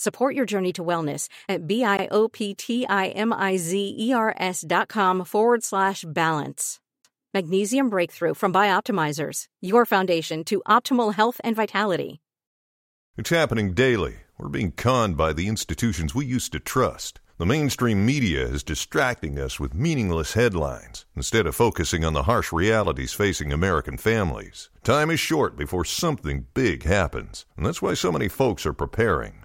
Support your journey to wellness at B-I-O-P-T-I-M-I-Z-E-R-S dot com forward slash balance. Magnesium Breakthrough from Bioptimizers, your foundation to optimal health and vitality. It's happening daily. We're being conned by the institutions we used to trust. The mainstream media is distracting us with meaningless headlines instead of focusing on the harsh realities facing American families. Time is short before something big happens, and that's why so many folks are preparing.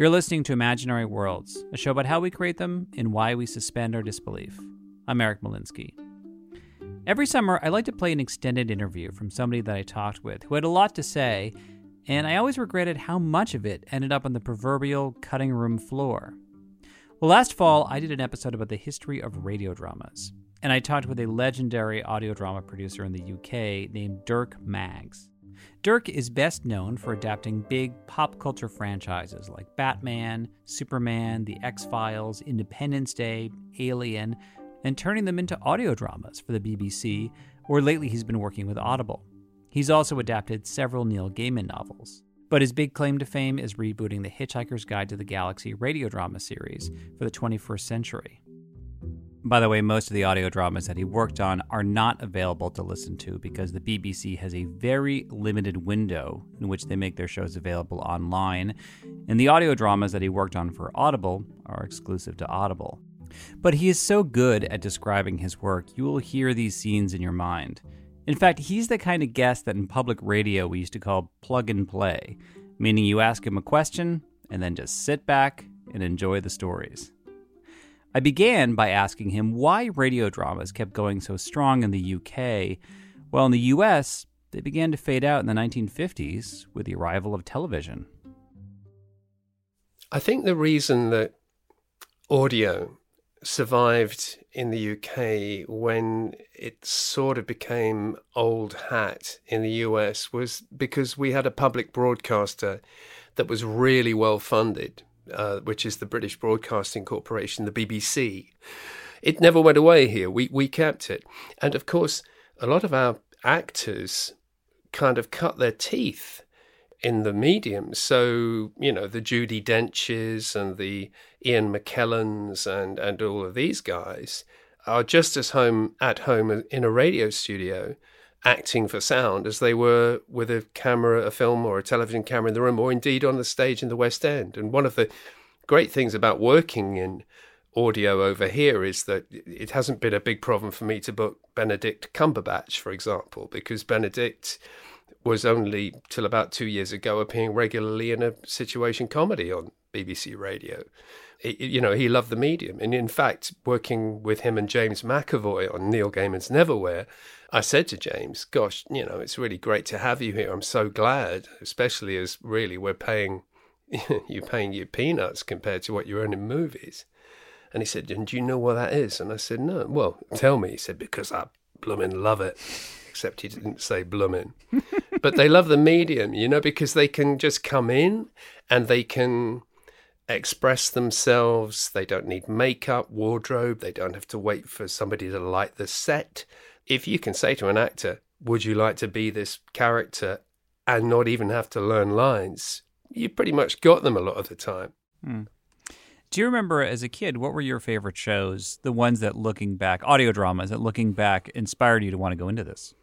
You're listening to Imaginary Worlds, a show about how we create them and why we suspend our disbelief. I'm Eric Molinsky. Every summer, I like to play an extended interview from somebody that I talked with who had a lot to say, and I always regretted how much of it ended up on the proverbial cutting room floor. Well, last fall, I did an episode about the history of radio dramas, and I talked with a legendary audio drama producer in the UK named Dirk Maggs. Dirk is best known for adapting big pop culture franchises like Batman, Superman, The X Files, Independence Day, Alien, and turning them into audio dramas for the BBC, or lately he's been working with Audible. He's also adapted several Neil Gaiman novels. But his big claim to fame is rebooting The Hitchhiker's Guide to the Galaxy radio drama series for the 21st century. By the way, most of the audio dramas that he worked on are not available to listen to because the BBC has a very limited window in which they make their shows available online, and the audio dramas that he worked on for Audible are exclusive to Audible. But he is so good at describing his work, you will hear these scenes in your mind. In fact, he's the kind of guest that in public radio we used to call plug and play, meaning you ask him a question and then just sit back and enjoy the stories. I began by asking him why radio dramas kept going so strong in the UK, while in the US, they began to fade out in the 1950s with the arrival of television. I think the reason that audio survived in the UK when it sort of became old hat in the US was because we had a public broadcaster that was really well funded uh, which is the British Broadcasting Corporation, the BBC. It never went away here. We we kept it, and of course, a lot of our actors kind of cut their teeth in the medium. So you know the Judi Denches and the Ian McKellens and and all of these guys are just as home at home in a radio studio acting for sound as they were with a camera, a film, or a television camera in the room, or indeed on the stage in the West End. And one of the great things about working in audio over here is that it hasn't been a big problem for me to book Benedict Cumberbatch, for example, because Benedict was only till about two years ago appearing regularly in a situation comedy on BBC Radio. You know, he loved the medium. And in fact, working with him and James McAvoy on Neil Gaiman's Neverwhere, I said to James, "Gosh, you know, it's really great to have you here. I'm so glad, especially as really we're paying you're paying you peanuts compared to what you earn in movies." And he said, "And do you know what that is?" And I said, "No." Well, tell me. He said, "Because I bloomin' love it." Except he didn't say bloomin'. but they love the medium, you know, because they can just come in and they can express themselves. They don't need makeup, wardrobe. They don't have to wait for somebody to light the set. If you can say to an actor, Would you like to be this character? and not even have to learn lines, you pretty much got them a lot of the time. Hmm. Do you remember as a kid, what were your favorite shows? The ones that looking back, audio dramas that looking back inspired you to want to go into this?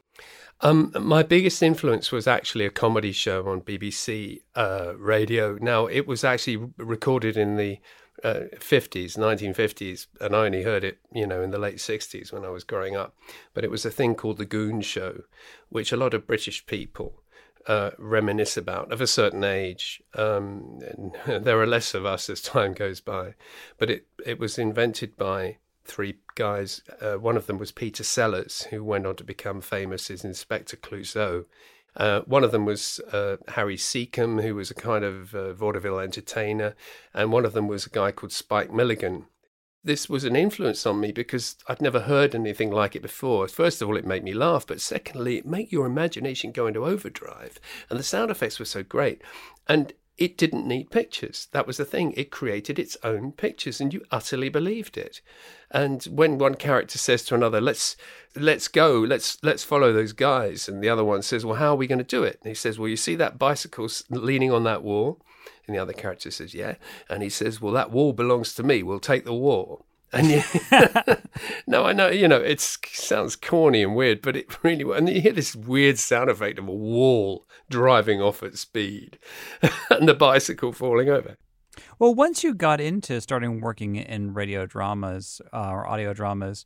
Um, my biggest influence was actually a comedy show on BBC uh, radio. Now, it was actually recorded in the uh, 50s, 1950s, and I only heard it, you know, in the late 60s when I was growing up. But it was a thing called The Goon Show, which a lot of British people uh, reminisce about of a certain age. Um, there are less of us as time goes by. But it, it was invented by three guys. Uh, one of them was Peter Sellers, who went on to become famous as Inspector Clouseau. Uh, one of them was uh, Harry Secombe, who was a kind of uh, vaudeville entertainer, and one of them was a guy called Spike Milligan. This was an influence on me because I'd never heard anything like it before. First of all, it made me laugh, but secondly, it made your imagination go into overdrive. And the sound effects were so great. And it didn't need pictures. That was the thing. It created its own pictures, and you utterly believed it. And when one character says to another, "Let's let's go, let's let's follow those guys," and the other one says, "Well, how are we going to do it?" And he says, "Well, you see that bicycle leaning on that wall," and the other character says, "Yeah," and he says, "Well, that wall belongs to me. We'll take the wall." And you, no, I know, you know, it sounds corny and weird, but it really, and you hear this weird sound effect of a wall driving off at speed and the bicycle falling over. Well, once you got into starting working in radio dramas uh, or audio dramas,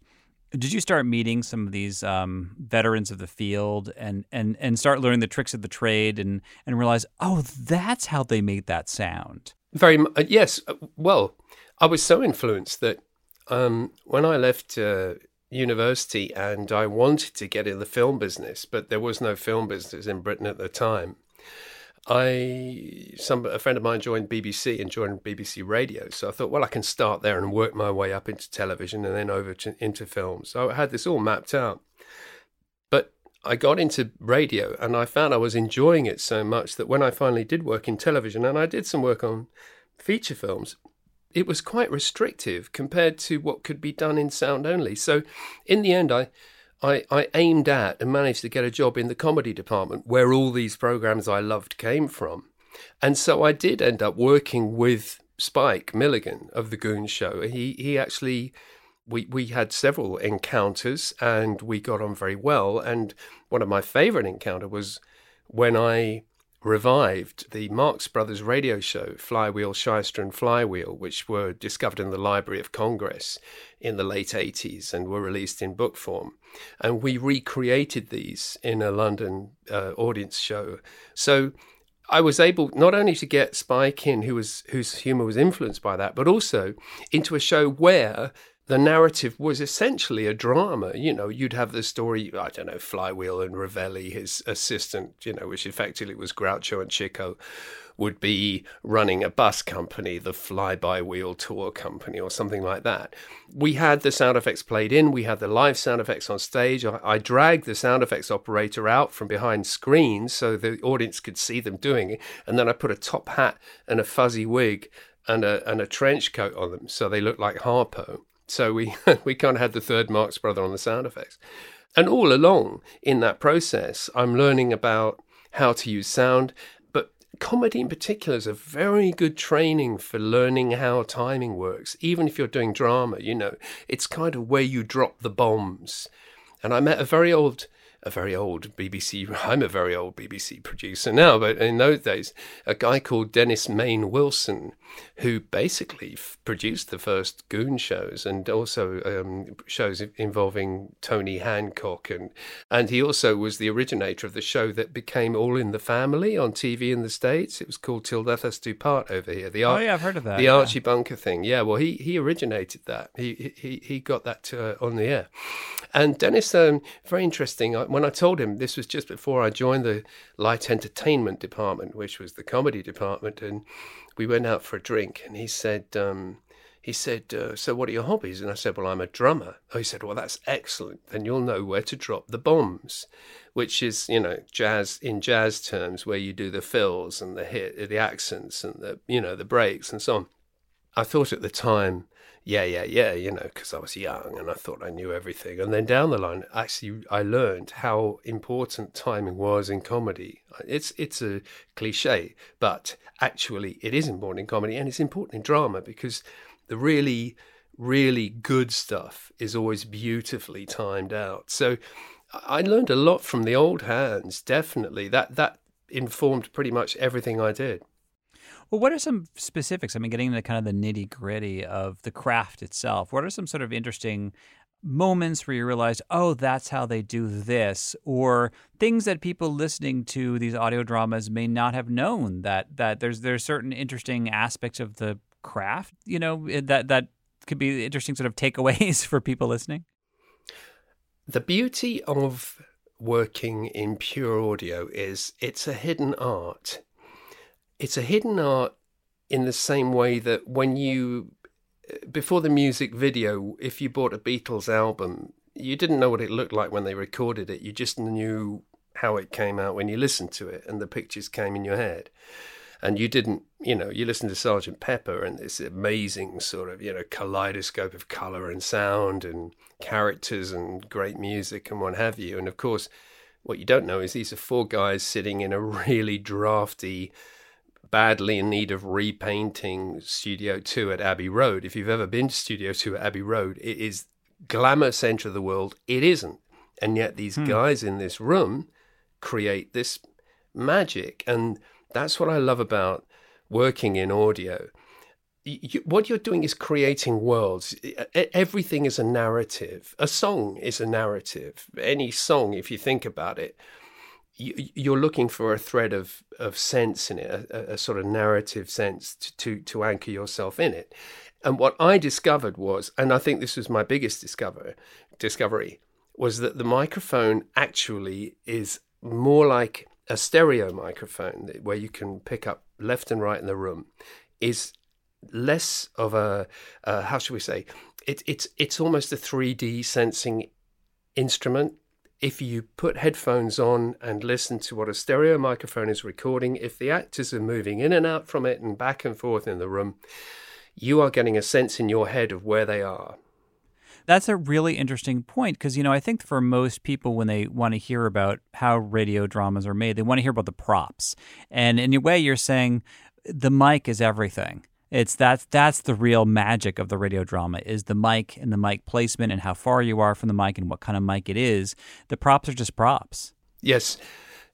did you start meeting some of these um, veterans of the field and, and, and start learning the tricks of the trade and, and realize, oh, that's how they made that sound? Very uh, yes. Uh, well, I was so influenced that um, when I left uh, university and I wanted to get in the film business, but there was no film business in Britain at the time. I some a friend of mine joined BBC and joined BBC Radio, so I thought, well, I can start there and work my way up into television and then over to, into film. So I had this all mapped out. But I got into radio and I found I was enjoying it so much that when I finally did work in television and I did some work on feature films, it was quite restrictive compared to what could be done in sound only. So, in the end, I, I, I aimed at and managed to get a job in the comedy department where all these programs I loved came from. And so I did end up working with Spike Milligan of the Goon Show. He he actually we we had several encounters and we got on very well. And one of my favorite encounter was when I revived the Marx Brothers radio show, Flywheel, Shyster, and Flywheel, which were discovered in the Library of Congress in the late 80s and were released in book form. And we recreated these in a London uh, audience show. So I was able not only to get Spike in, who was whose humour was influenced by that, but also into a show where the narrative was essentially a drama. You know, you'd have the story, I don't know, Flywheel and Ravelli, his assistant, you know, which effectively was Groucho and Chico, would be running a bus company, the Fly By Wheel Tour Company, or something like that. We had the sound effects played in, we had the live sound effects on stage. I, I dragged the sound effects operator out from behind screens so the audience could see them doing it. And then I put a top hat and a fuzzy wig and a, and a trench coat on them so they looked like Harpo so we we kind of had the third Marx brother on the sound effects. And all along in that process, I'm learning about how to use sound. But comedy in particular is a very good training for learning how timing works. Even if you're doing drama, you know, it's kind of where you drop the bombs. And I met a very old a very old BBC, I'm a very old BBC producer now, but in those days, a guy called Dennis Main Wilson, who basically f- produced the first Goon shows and also um, shows involving Tony Hancock. And, and he also was the originator of the show that became All in the Family on TV in the States. It was called Till Death Us Do Part over here. The Ar- oh, yeah, I've heard of that. The yeah. Archie Bunker thing. Yeah, well, he, he originated that. He, he, he got that to, uh, on the air. And Dennis, um, very interesting when I told him this was just before I joined the light entertainment department, which was the comedy department, and we went out for a drink, and he said, um, he said, uh, So what are your hobbies? And I said, Well, I'm a drummer. Oh, he said, Well, that's excellent. Then you'll know where to drop the bombs, which is, you know, jazz in jazz terms, where you do the fills and the hit, the accents and the, you know, the breaks and so on. I thought at the time, yeah, yeah, yeah, you know, because I was young and I thought I knew everything. And then down the line, actually, I learned how important timing was in comedy. It's it's a cliche, but actually, it is important in comedy and it's important in drama because the really, really good stuff is always beautifully timed out. So I learned a lot from the old hands. Definitely, that that informed pretty much everything I did. Well, what are some specifics? I mean, getting into kind of the nitty gritty of the craft itself. What are some sort of interesting moments where you realize, oh, that's how they do this, or things that people listening to these audio dramas may not have known that that there's there's certain interesting aspects of the craft, you know, eh, that that could be interesting sort of takeaways for people listening. The beauty of working in pure audio is it's a hidden art it's a hidden art in the same way that when you before the music video if you bought a beatles album you didn't know what it looked like when they recorded it. You just knew how it came out when you listened to it and the pictures came in your head. And you didn't you know you listened to sergeant pepper and this amazing sort of you know kaleidoscope of color and sound and characters and great music and what have you. And of course what you don't know is these are four guys sitting in a really drafty badly in need of repainting Studio 2 at Abbey Road. If you've ever been to Studio 2 at Abbey Road, it is glamour center of the world. It isn't. And yet these hmm. guys in this room create this magic. And that's what I love about working in audio. You, what you're doing is creating worlds. Everything is a narrative. A song is a narrative. Any song, if you think about it, you're looking for a thread of, of sense in it, a, a sort of narrative sense to, to, to anchor yourself in it. And what I discovered was, and I think this was my biggest discover, discovery, was that the microphone actually is more like a stereo microphone where you can pick up left and right in the room, is less of a uh, how should we say it, it's it's almost a 3D sensing instrument if you put headphones on and listen to what a stereo microphone is recording, if the actors are moving in and out from it and back and forth in the room, you are getting a sense in your head of where they are. That's a really interesting point because, you know, I think for most people, when they want to hear about how radio dramas are made, they want to hear about the props. And in a way, you're saying the mic is everything. It's that's that's the real magic of the radio drama is the mic and the mic placement and how far you are from the mic and what kind of mic it is. The props are just props. Yes.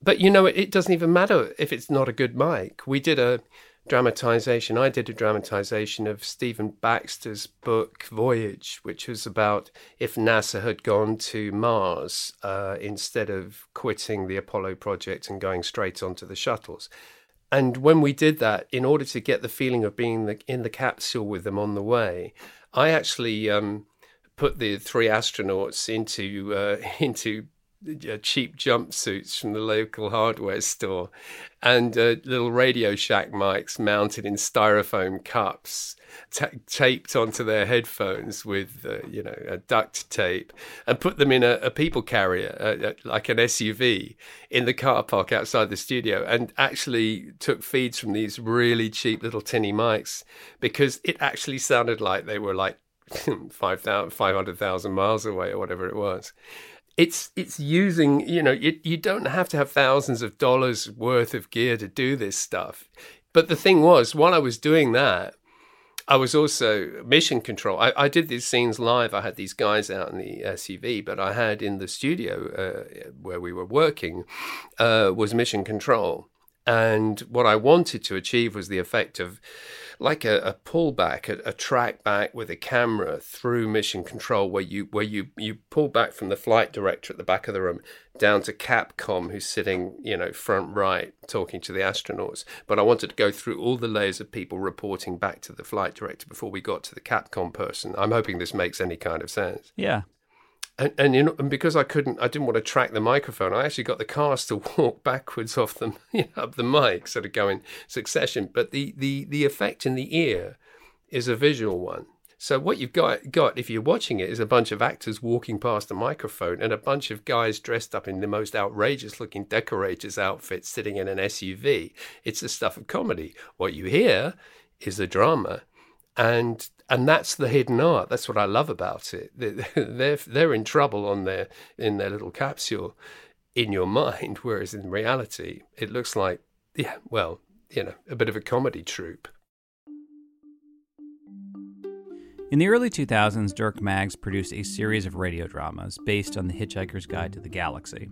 But you know it doesn't even matter if it's not a good mic. We did a dramatization. I did a dramatization of Stephen Baxter's book Voyage, which was about if NASA had gone to Mars uh, instead of quitting the Apollo project and going straight onto the shuttles and when we did that, in order to get the feeling of being the, in the capsule with them on the way, I actually um, put the three astronauts into uh, into cheap jumpsuits from the local hardware store, and uh, little Radio Shack mics mounted in styrofoam cups, t- taped onto their headphones with uh, you know duct tape, and put them in a, a people carrier, uh, uh, like an SUV, in the car park outside the studio, and actually took feeds from these really cheap little tinny mics because it actually sounded like they were like 500,000 miles away or whatever it was it's it's using you know you, you don't have to have thousands of dollars worth of gear to do this stuff. But the thing was while i was doing that i was also mission control. I, I did these scenes live. I had these guys out in the suv but i had in the studio uh, where we were working uh, was mission control. And what i wanted to achieve was the effect of like a, a pullback, a, a track back with a camera through mission control, where you where you you pull back from the flight director at the back of the room down to Capcom, who's sitting you know front right talking to the astronauts. But I wanted to go through all the layers of people reporting back to the flight director before we got to the Capcom person. I'm hoping this makes any kind of sense. Yeah, and, and you know, and because I couldn't, I didn't want to track the microphone. I actually got the cast to walk backwards off the up the mic, sort of go in succession. But the the the effect in the ear is a visual one, So what you've got got if you're watching it is a bunch of actors walking past a microphone and a bunch of guys dressed up in the most outrageous looking decorators outfits sitting in an SUV. It's the stuff of comedy. What you hear is a drama. And and that's the hidden art. That's what I love about it. They're they're in trouble on their in their little capsule in your mind, whereas in reality it looks like yeah, well, you know, a bit of a comedy troupe. In the early 2000s, Dirk Maggs produced a series of radio dramas based on The Hitchhiker's Guide to the Galaxy.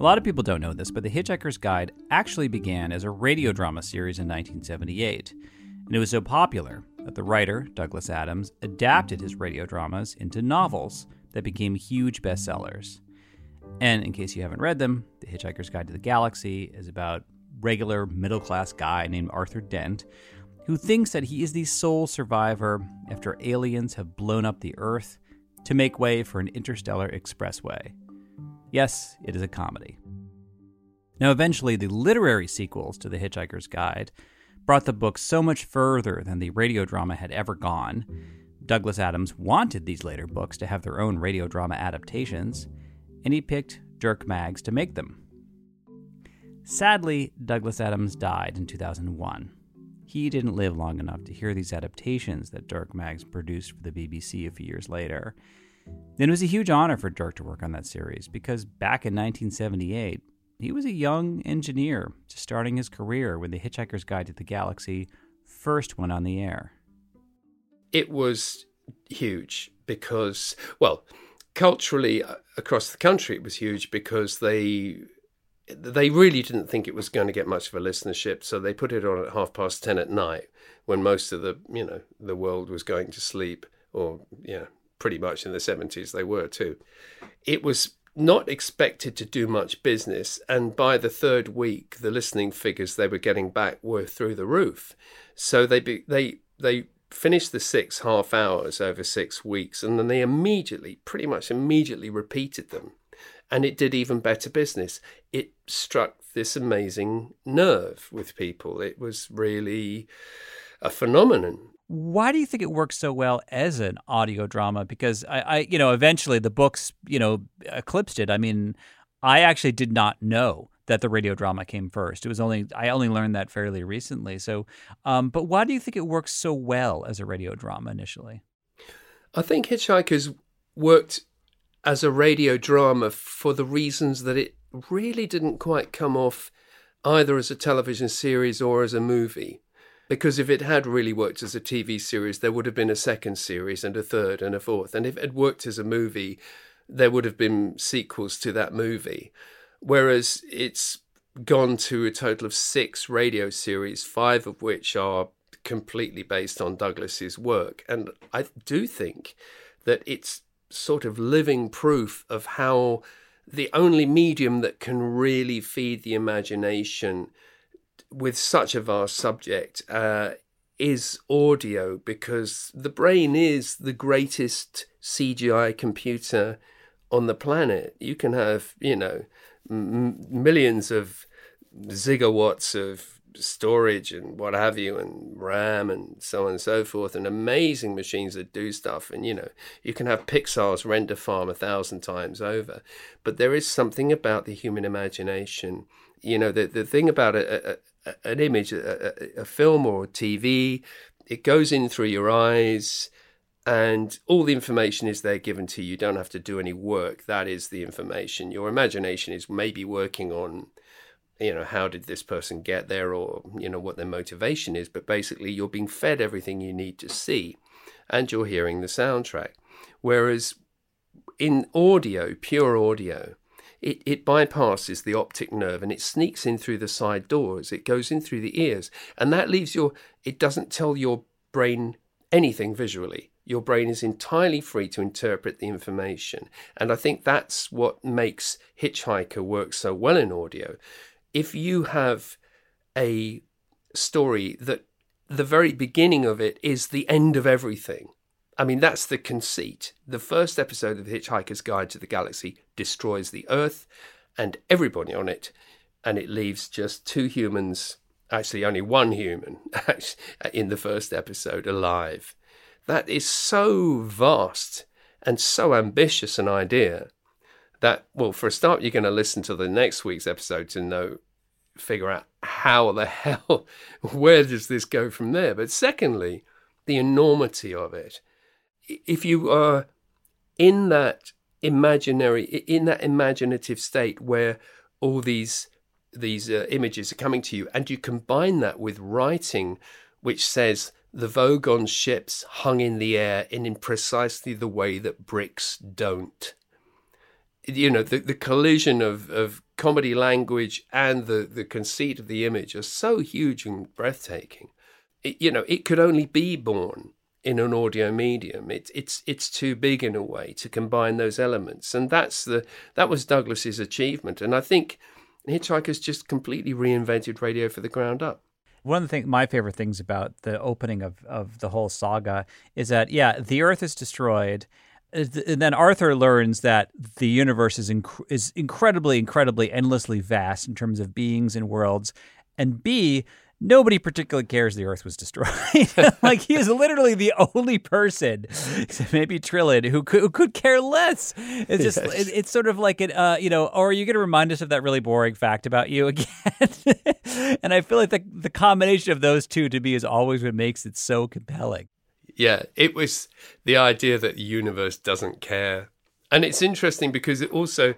A lot of people don't know this, but The Hitchhiker's Guide actually began as a radio drama series in 1978, and it was so popular that the writer, Douglas Adams, adapted his radio dramas into novels that became huge bestsellers. And in case you haven't read them, The Hitchhiker's Guide to the Galaxy is about regular middle class guy named Arthur Dent who thinks that he is the sole survivor after aliens have blown up the Earth to make way for an interstellar expressway. Yes, it is a comedy. Now, eventually, the literary sequels to The Hitchhiker's Guide brought the book so much further than the radio drama had ever gone. Douglas Adams wanted these later books to have their own radio drama adaptations, and he picked Dirk Maggs to make them. Sadly, Douglas Adams died in 2001. He didn't live long enough to hear these adaptations that Dirk Maggs produced for the BBC a few years later. It was a huge honor for Dirk to work on that series because back in 1978, he was a young engineer just starting his career when The Hitchhiker's Guide to the Galaxy first went on the air. It was huge because, well, culturally uh, across the country, it was huge because they they really didn't think it was going to get much of a listenership, so they put it on at half past ten at night when most of the you know the world was going to sleep, or yeah, pretty much in the seventies they were too. It was not expected to do much business, and by the third week, the listening figures they were getting back were through the roof. So they be, they they finished the six half hours over six weeks, and then they immediately, pretty much immediately, repeated them and it did even better business. It struck this amazing nerve with people. It was really a phenomenon. Why do you think it works so well as an audio drama? Because I, I, you know, eventually the books, you know, eclipsed it. I mean, I actually did not know that the radio drama came first. It was only I only learned that fairly recently. So, um, but why do you think it works so well as a radio drama initially? I think Hitchhikers worked as a radio drama for the reasons that it really didn't quite come off either as a television series or as a movie. Because if it had really worked as a TV series, there would have been a second series and a third and a fourth. And if it had worked as a movie, there would have been sequels to that movie. Whereas it's gone to a total of six radio series, five of which are completely based on Douglas's work. And I do think that it's sort of living proof of how the only medium that can really feed the imagination with such a vast subject uh, is audio because the brain is the greatest CGI computer on the planet. You can have, you know, m- millions of zigawatts of storage and what have you, and RAM and so on and so forth, and amazing machines that do stuff. And you know, you can have Pixar's render farm a thousand times over, but there is something about the human imagination. You know, the the thing about a, a an image, a, a film or TV, it goes in through your eyes and all the information is there given to you. You don't have to do any work. That is the information. Your imagination is maybe working on you know how did this person get there or you know what their motivation is but basically you're being fed everything you need to see and you're hearing the soundtrack whereas in audio pure audio it, it bypasses the optic nerve and it sneaks in through the side doors. It goes in through the ears. And that leaves your it doesn't tell your brain anything visually. Your brain is entirely free to interpret the information. And i think that's what makes hitchhiker work so well in audio. If you have a story that the very beginning of it is the end of everything. I mean, that's the conceit. The first episode of The Hitchhiker's Guide to the Galaxy destroys the Earth and everybody on it, and it leaves just two humans, actually, only one human in the first episode alive. that is so vast and so ambitious an idea that, well, for a start, you're going to listen to the next week's episode to know, figure out how the hell, where does this go from there? But secondly, the enormity of it. If you are in that imaginary, in that imaginative state where all these these uh, images are coming to you, and you combine that with writing, which says the Vogon ships hung in the air in, precisely the way that bricks don't. You know, the, the collision of, of comedy language and the, the conceit of the image are so huge and breathtaking. It, you know, it could only be born in an audio medium. It, it's it's too big in a way to combine those elements, and that's the that was Douglas's achievement. And I think Hitchhiker's just completely reinvented radio for the ground up. One of the things, my favorite things about the opening of of the whole saga is that yeah, the Earth is destroyed. And then Arthur learns that the universe is inc- is incredibly, incredibly, endlessly vast in terms of beings and worlds, and B, nobody particularly cares the Earth was destroyed. like he is literally the only person, maybe Trillian, who could, who could care less. It's just yes. it, it's sort of like an uh, you know, or are you going to remind us of that really boring fact about you again? and I feel like the the combination of those two to me is always what makes it so compelling. Yeah, it was the idea that the universe doesn't care. And it's interesting because it also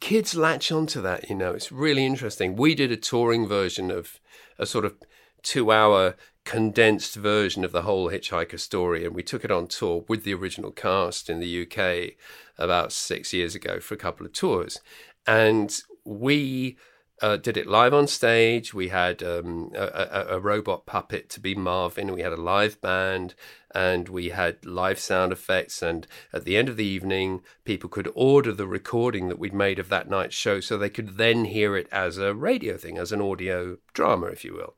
kids latch onto that, you know. It's really interesting. We did a touring version of a sort of two hour condensed version of the whole Hitchhiker story, and we took it on tour with the original cast in the UK about six years ago for a couple of tours. And we uh, did it live on stage. We had um, a, a, a, robot puppet to be Marvin. We had a live band and we had live sound effects. And at the end of the evening, people could order the recording that we'd made of that night's show so they could then hear it as a radio thing, as an audio drama, if you will.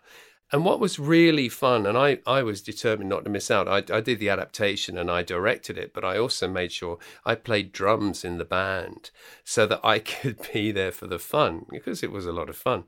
And what was really fun, and I, I was determined not to miss out, I, I did the adaptation and I directed it, but I also made sure I played drums in the band so that I could be there for the fun because it was a lot of fun.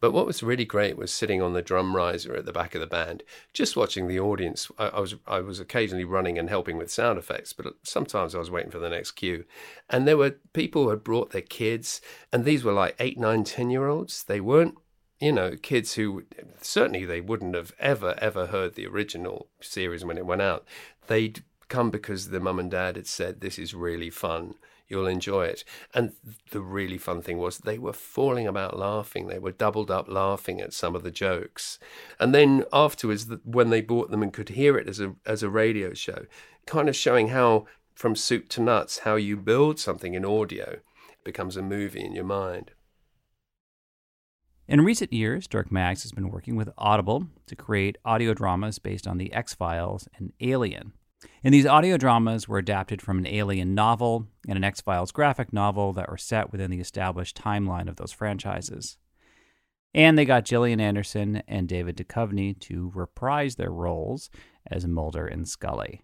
But what was really great was sitting on the drum riser at the back of the band, just watching the audience. I, I, was I was occasionally running and helping with sound effects, but sometimes I was waiting for the next cue. And there were people who had brought their kids, and these were like eight, nine, ten year olds. They weren't you know, kids who certainly they wouldn't have ever, ever heard the original series when it went out. They'd come because the mum and dad had said, This is really fun. You'll enjoy it. And the really fun thing was they were falling about laughing. They were doubled up laughing at some of the jokes. And then afterwards, when they bought them and could hear it as a, as a radio show, kind of showing how, from soup to nuts, how you build something in audio becomes a movie in your mind. In recent years, Dirk Maggs has been working with Audible to create audio dramas based on The X Files and Alien. And these audio dramas were adapted from an Alien novel and an X Files graphic novel that were set within the established timeline of those franchises. And they got Gillian Anderson and David Duchovny to reprise their roles as Mulder and Scully.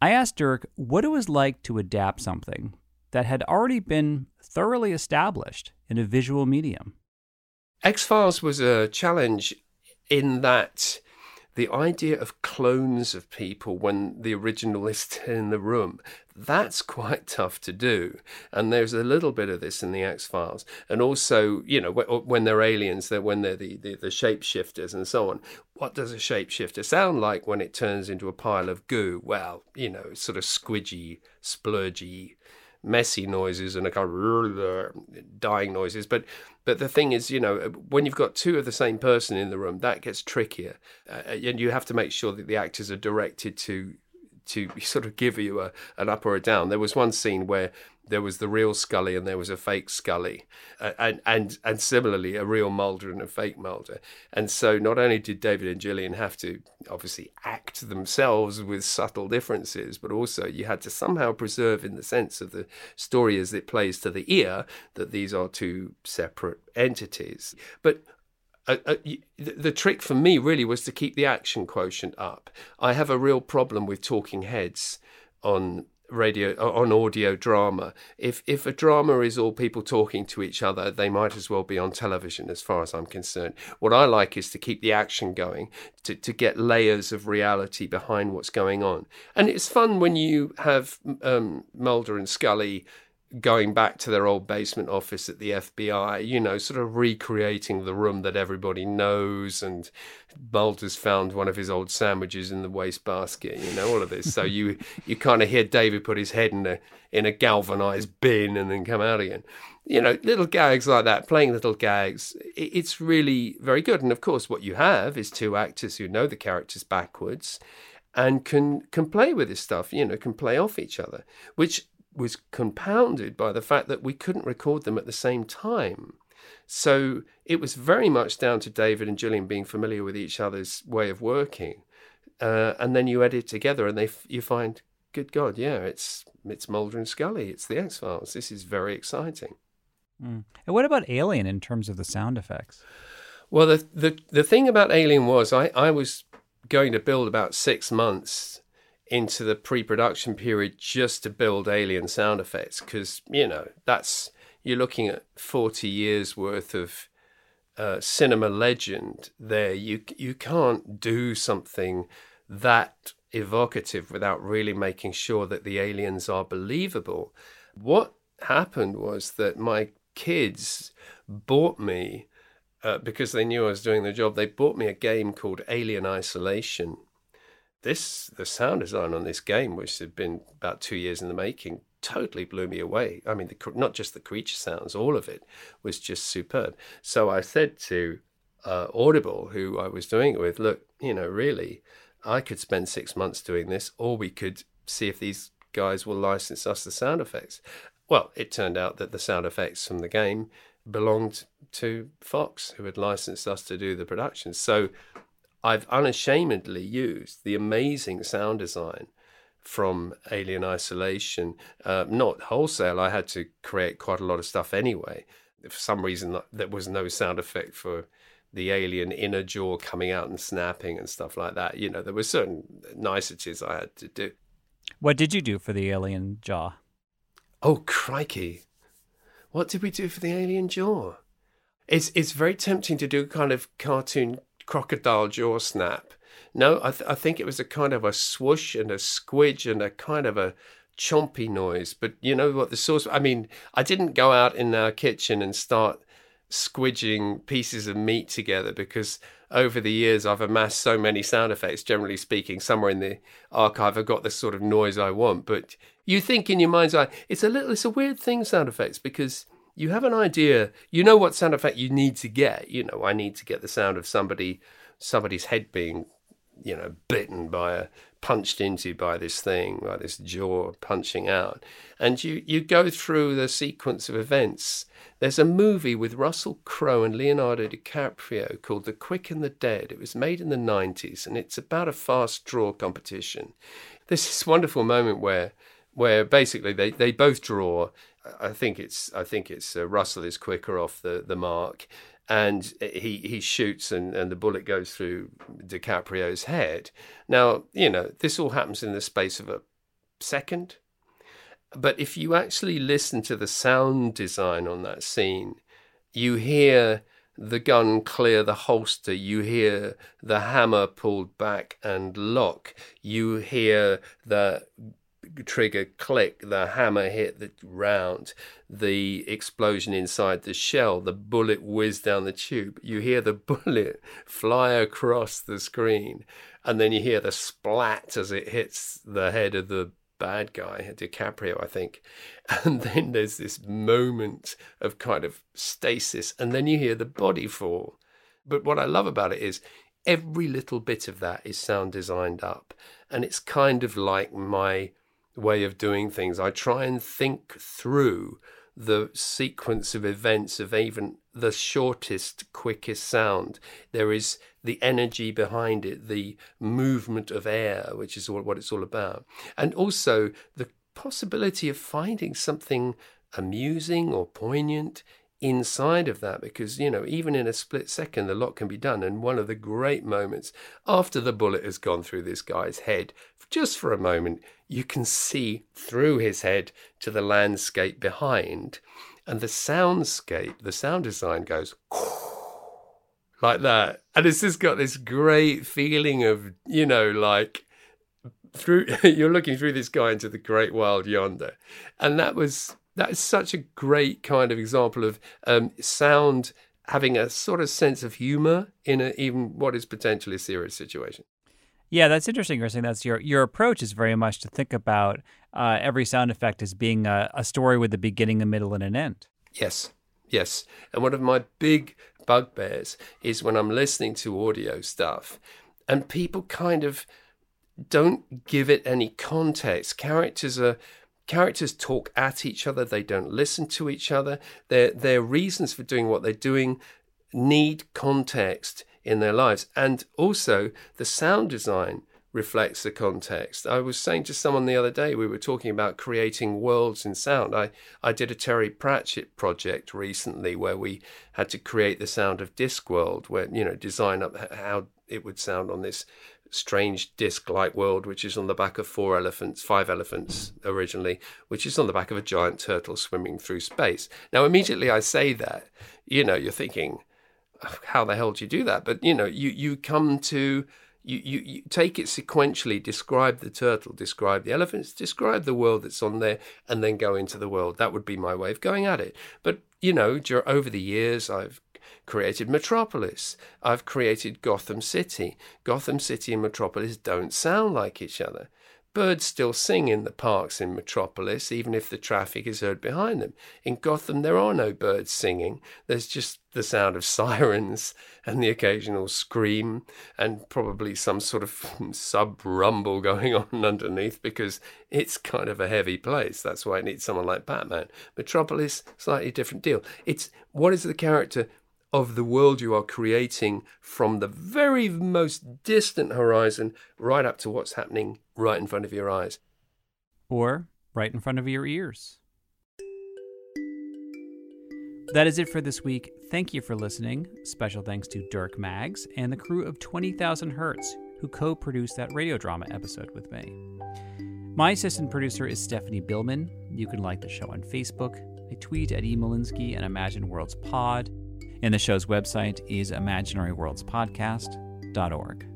I asked Dirk what it was like to adapt something that had already been thoroughly established in a visual medium. X Files was a challenge in that the idea of clones of people when the original is still in the room that's quite tough to do. And there's a little bit of this in the x-files. And also you know when they're aliens they're when they're the, the, the shapeshifters and so on. What does a shapeshifter sound like when it turns into a pile of goo? Well you know sort of squidgy splurgy messy noises and a kind of dying noises. But but the thing is, you know, when you've got two of the same person in the room, that gets trickier, uh, and you have to make sure that the actors are directed to to sort of give you a, an up or a down. There was one scene where there was the real Scully and there was a fake Scully, uh, and and and similarly a real Mulder and a fake Mulder. And so not only did David and Gillian have to obviously act themselves with subtle differences, but also you had to somehow preserve in the sense of the story as it plays to the ear that these are two separate entities. But uh, uh, the trick for me really was to keep the action quotient up. I have a real problem with talking heads on radio on audio drama. If if a drama is all people talking to each other, they might as well be on television, as far as I'm concerned. What I like is to keep the action going, to to get layers of reality behind what's going on, and it's fun when you have um, Mulder and Scully going back to their old basement office at the FBI, you know, sort of recreating the room that everybody knows. And Mulder's found one of his old sandwiches in the wastebasket, you know, all of this. so you you kind of hear David put his head in a in a galvanized bin and then come out again. You know, little gags like that, playing little gags. It's really very good. And of course, what you have is two actors who know the characters backwards and can can play with this stuff, you know, can play off each other, which was compounded by the fact that we couldn't record them at the same time. So it was very much down to David and Gillian being familiar with each other's way of working, uh, and then you edit together, and they you find, good God, yeah, it's it's Mulder and Scully, it's the X Files. This is very exciting. Mm. And what about Alien in terms of the sound effects? Well, the the the thing about Alien was I I was going to build about six months into the pre-production period just to build alien sound effects because you know that's you're looking at 40 years worth of uh, cinema legend there. You you can't do something that evocative without really making sure that the aliens are believable. What happened was that my kids bought me uh, because they knew I was doing the job they bought me a game called Alien Isolation this the sound design on this game, which had been about two years in the making, totally blew me away. I mean, the, not just the creature sounds, all of it was just superb. So I said to uh, Audible, who I was doing it with, look, you know, really, I could spend six months doing this, or we could see if these guys will license us the sound effects. Well, it turned out that the sound effects from the game belonged to Fox, who had licensed us to do the production. So I've unashamedly used the amazing sound design from Alien Isolation. Uh, not wholesale, I had to create quite a lot of stuff anyway. For some reason, there was no sound effect for the alien inner jaw coming out and snapping and stuff like that. You know, there were certain niceties I had to do. What did you do for the alien jaw? Oh, crikey. What did we do for the alien jaw? It's it's very tempting to do a kind of cartoon crocodile jaw snap. No, I, th- I think it was a kind of a swoosh and a squidge and a kind of a chompy noise. But you know what the source? I mean, I didn't go out in our kitchen and start squidging pieces of meat together because over the years I've amassed so many sound effects. Generally speaking, somewhere in the archive I've got the sort of noise I want. But you think in your mind's eye, it's a little, it's a weird thing, sound effects, because you have an idea, you know what sound effect you need to get. You know, I need to get the sound of somebody, somebody's head being, you know, bitten by a, punched into by this thing, by this jaw punching out. And you, you go through the sequence of events. There's a movie with Russell Crowe and Leonardo DiCaprio called The Quick and the Dead. It was made in the 90s and it's about a fast draw competition. There's this wonderful moment where where basically they, they both draw I think it's I think it's uh, Russell is quicker off the, the mark, and he he shoots and, and the bullet goes through DiCaprio's head. Now you know this all happens in the space of a second, but if you actually listen to the sound design on that scene, you hear the gun clear the holster, you hear the hammer pulled back and lock, you hear the trigger click, the hammer hit the round, the explosion inside the shell, the bullet whiz down the tube. You hear the bullet fly across the screen, and then you hear the splat as it hits the head of the bad guy, DiCaprio, I think. And then there's this moment of kind of stasis, and then you hear the body fall. But what I love about it is every little bit of that is sound designed up. And it's kind of like my way of doing things. I try and think through the sequence of events of even the shortest, quickest sound. There is the energy behind it, the movement of air, which is what it's all about. And also the possibility of finding something amusing or poignant inside of that because you know even in a split second a lot can be done. And one of the great moments after the bullet has gone through this guy's head just for a moment you can see through his head to the landscape behind. And the soundscape the sound design goes like that. And it's just got this great feeling of you know like through you're looking through this guy into the great world yonder. And that was that is such a great kind of example of um, sound having a sort of sense of humor in a, even what is potentially a serious situation. Yeah, that's interesting. You're saying that's your your approach is very much to think about uh, every sound effect as being a, a story with a beginning, a middle, and an end. Yes, yes. And one of my big bugbears is when I'm listening to audio stuff, and people kind of don't give it any context. Characters are characters talk at each other, they don't listen to each other. Their, their reasons for doing what they're doing need context in their lives. And also, the sound design reflects the context. I was saying to someone the other day, we were talking about creating worlds in sound. I, I did a Terry Pratchett project recently where we had to create the sound of Discworld, where, you know, design up how it would sound on this strange disc-like world, which is on the back of four elephants, five elephants originally, which is on the back of a giant turtle swimming through space. Now, immediately I say that, you know, you're thinking, how the hell do you do that? But you know, you you come to you, you, you take it sequentially, describe the turtle, describe the elephants, describe the world that's on there, and then go into the world. That would be my way of going at it. But you know, over the years, I've created Metropolis. I've created Gotham City. Gotham City and Metropolis don't sound like each other. Birds still sing in the parks in Metropolis, even if the traffic is heard behind them. In Gotham, there are no birds singing. There's just the sound of sirens and the occasional scream, and probably some sort of sub rumble going on underneath because it's kind of a heavy place. That's why it needs someone like Batman. Metropolis, slightly different deal. It's what is the character of the world you are creating from the very most distant horizon right up to what's happening right in front of your eyes. Or right in front of your ears. That is it for this week. Thank you for listening. Special thanks to Dirk Maggs and the crew of 20,000 Hertz, who co produced that radio drama episode with me. My assistant producer is Stephanie Billman. You can like the show on Facebook. I tweet at E. Molinsky and Imaginary Worlds Pod. And the show's website is imaginaryworldspodcast.org.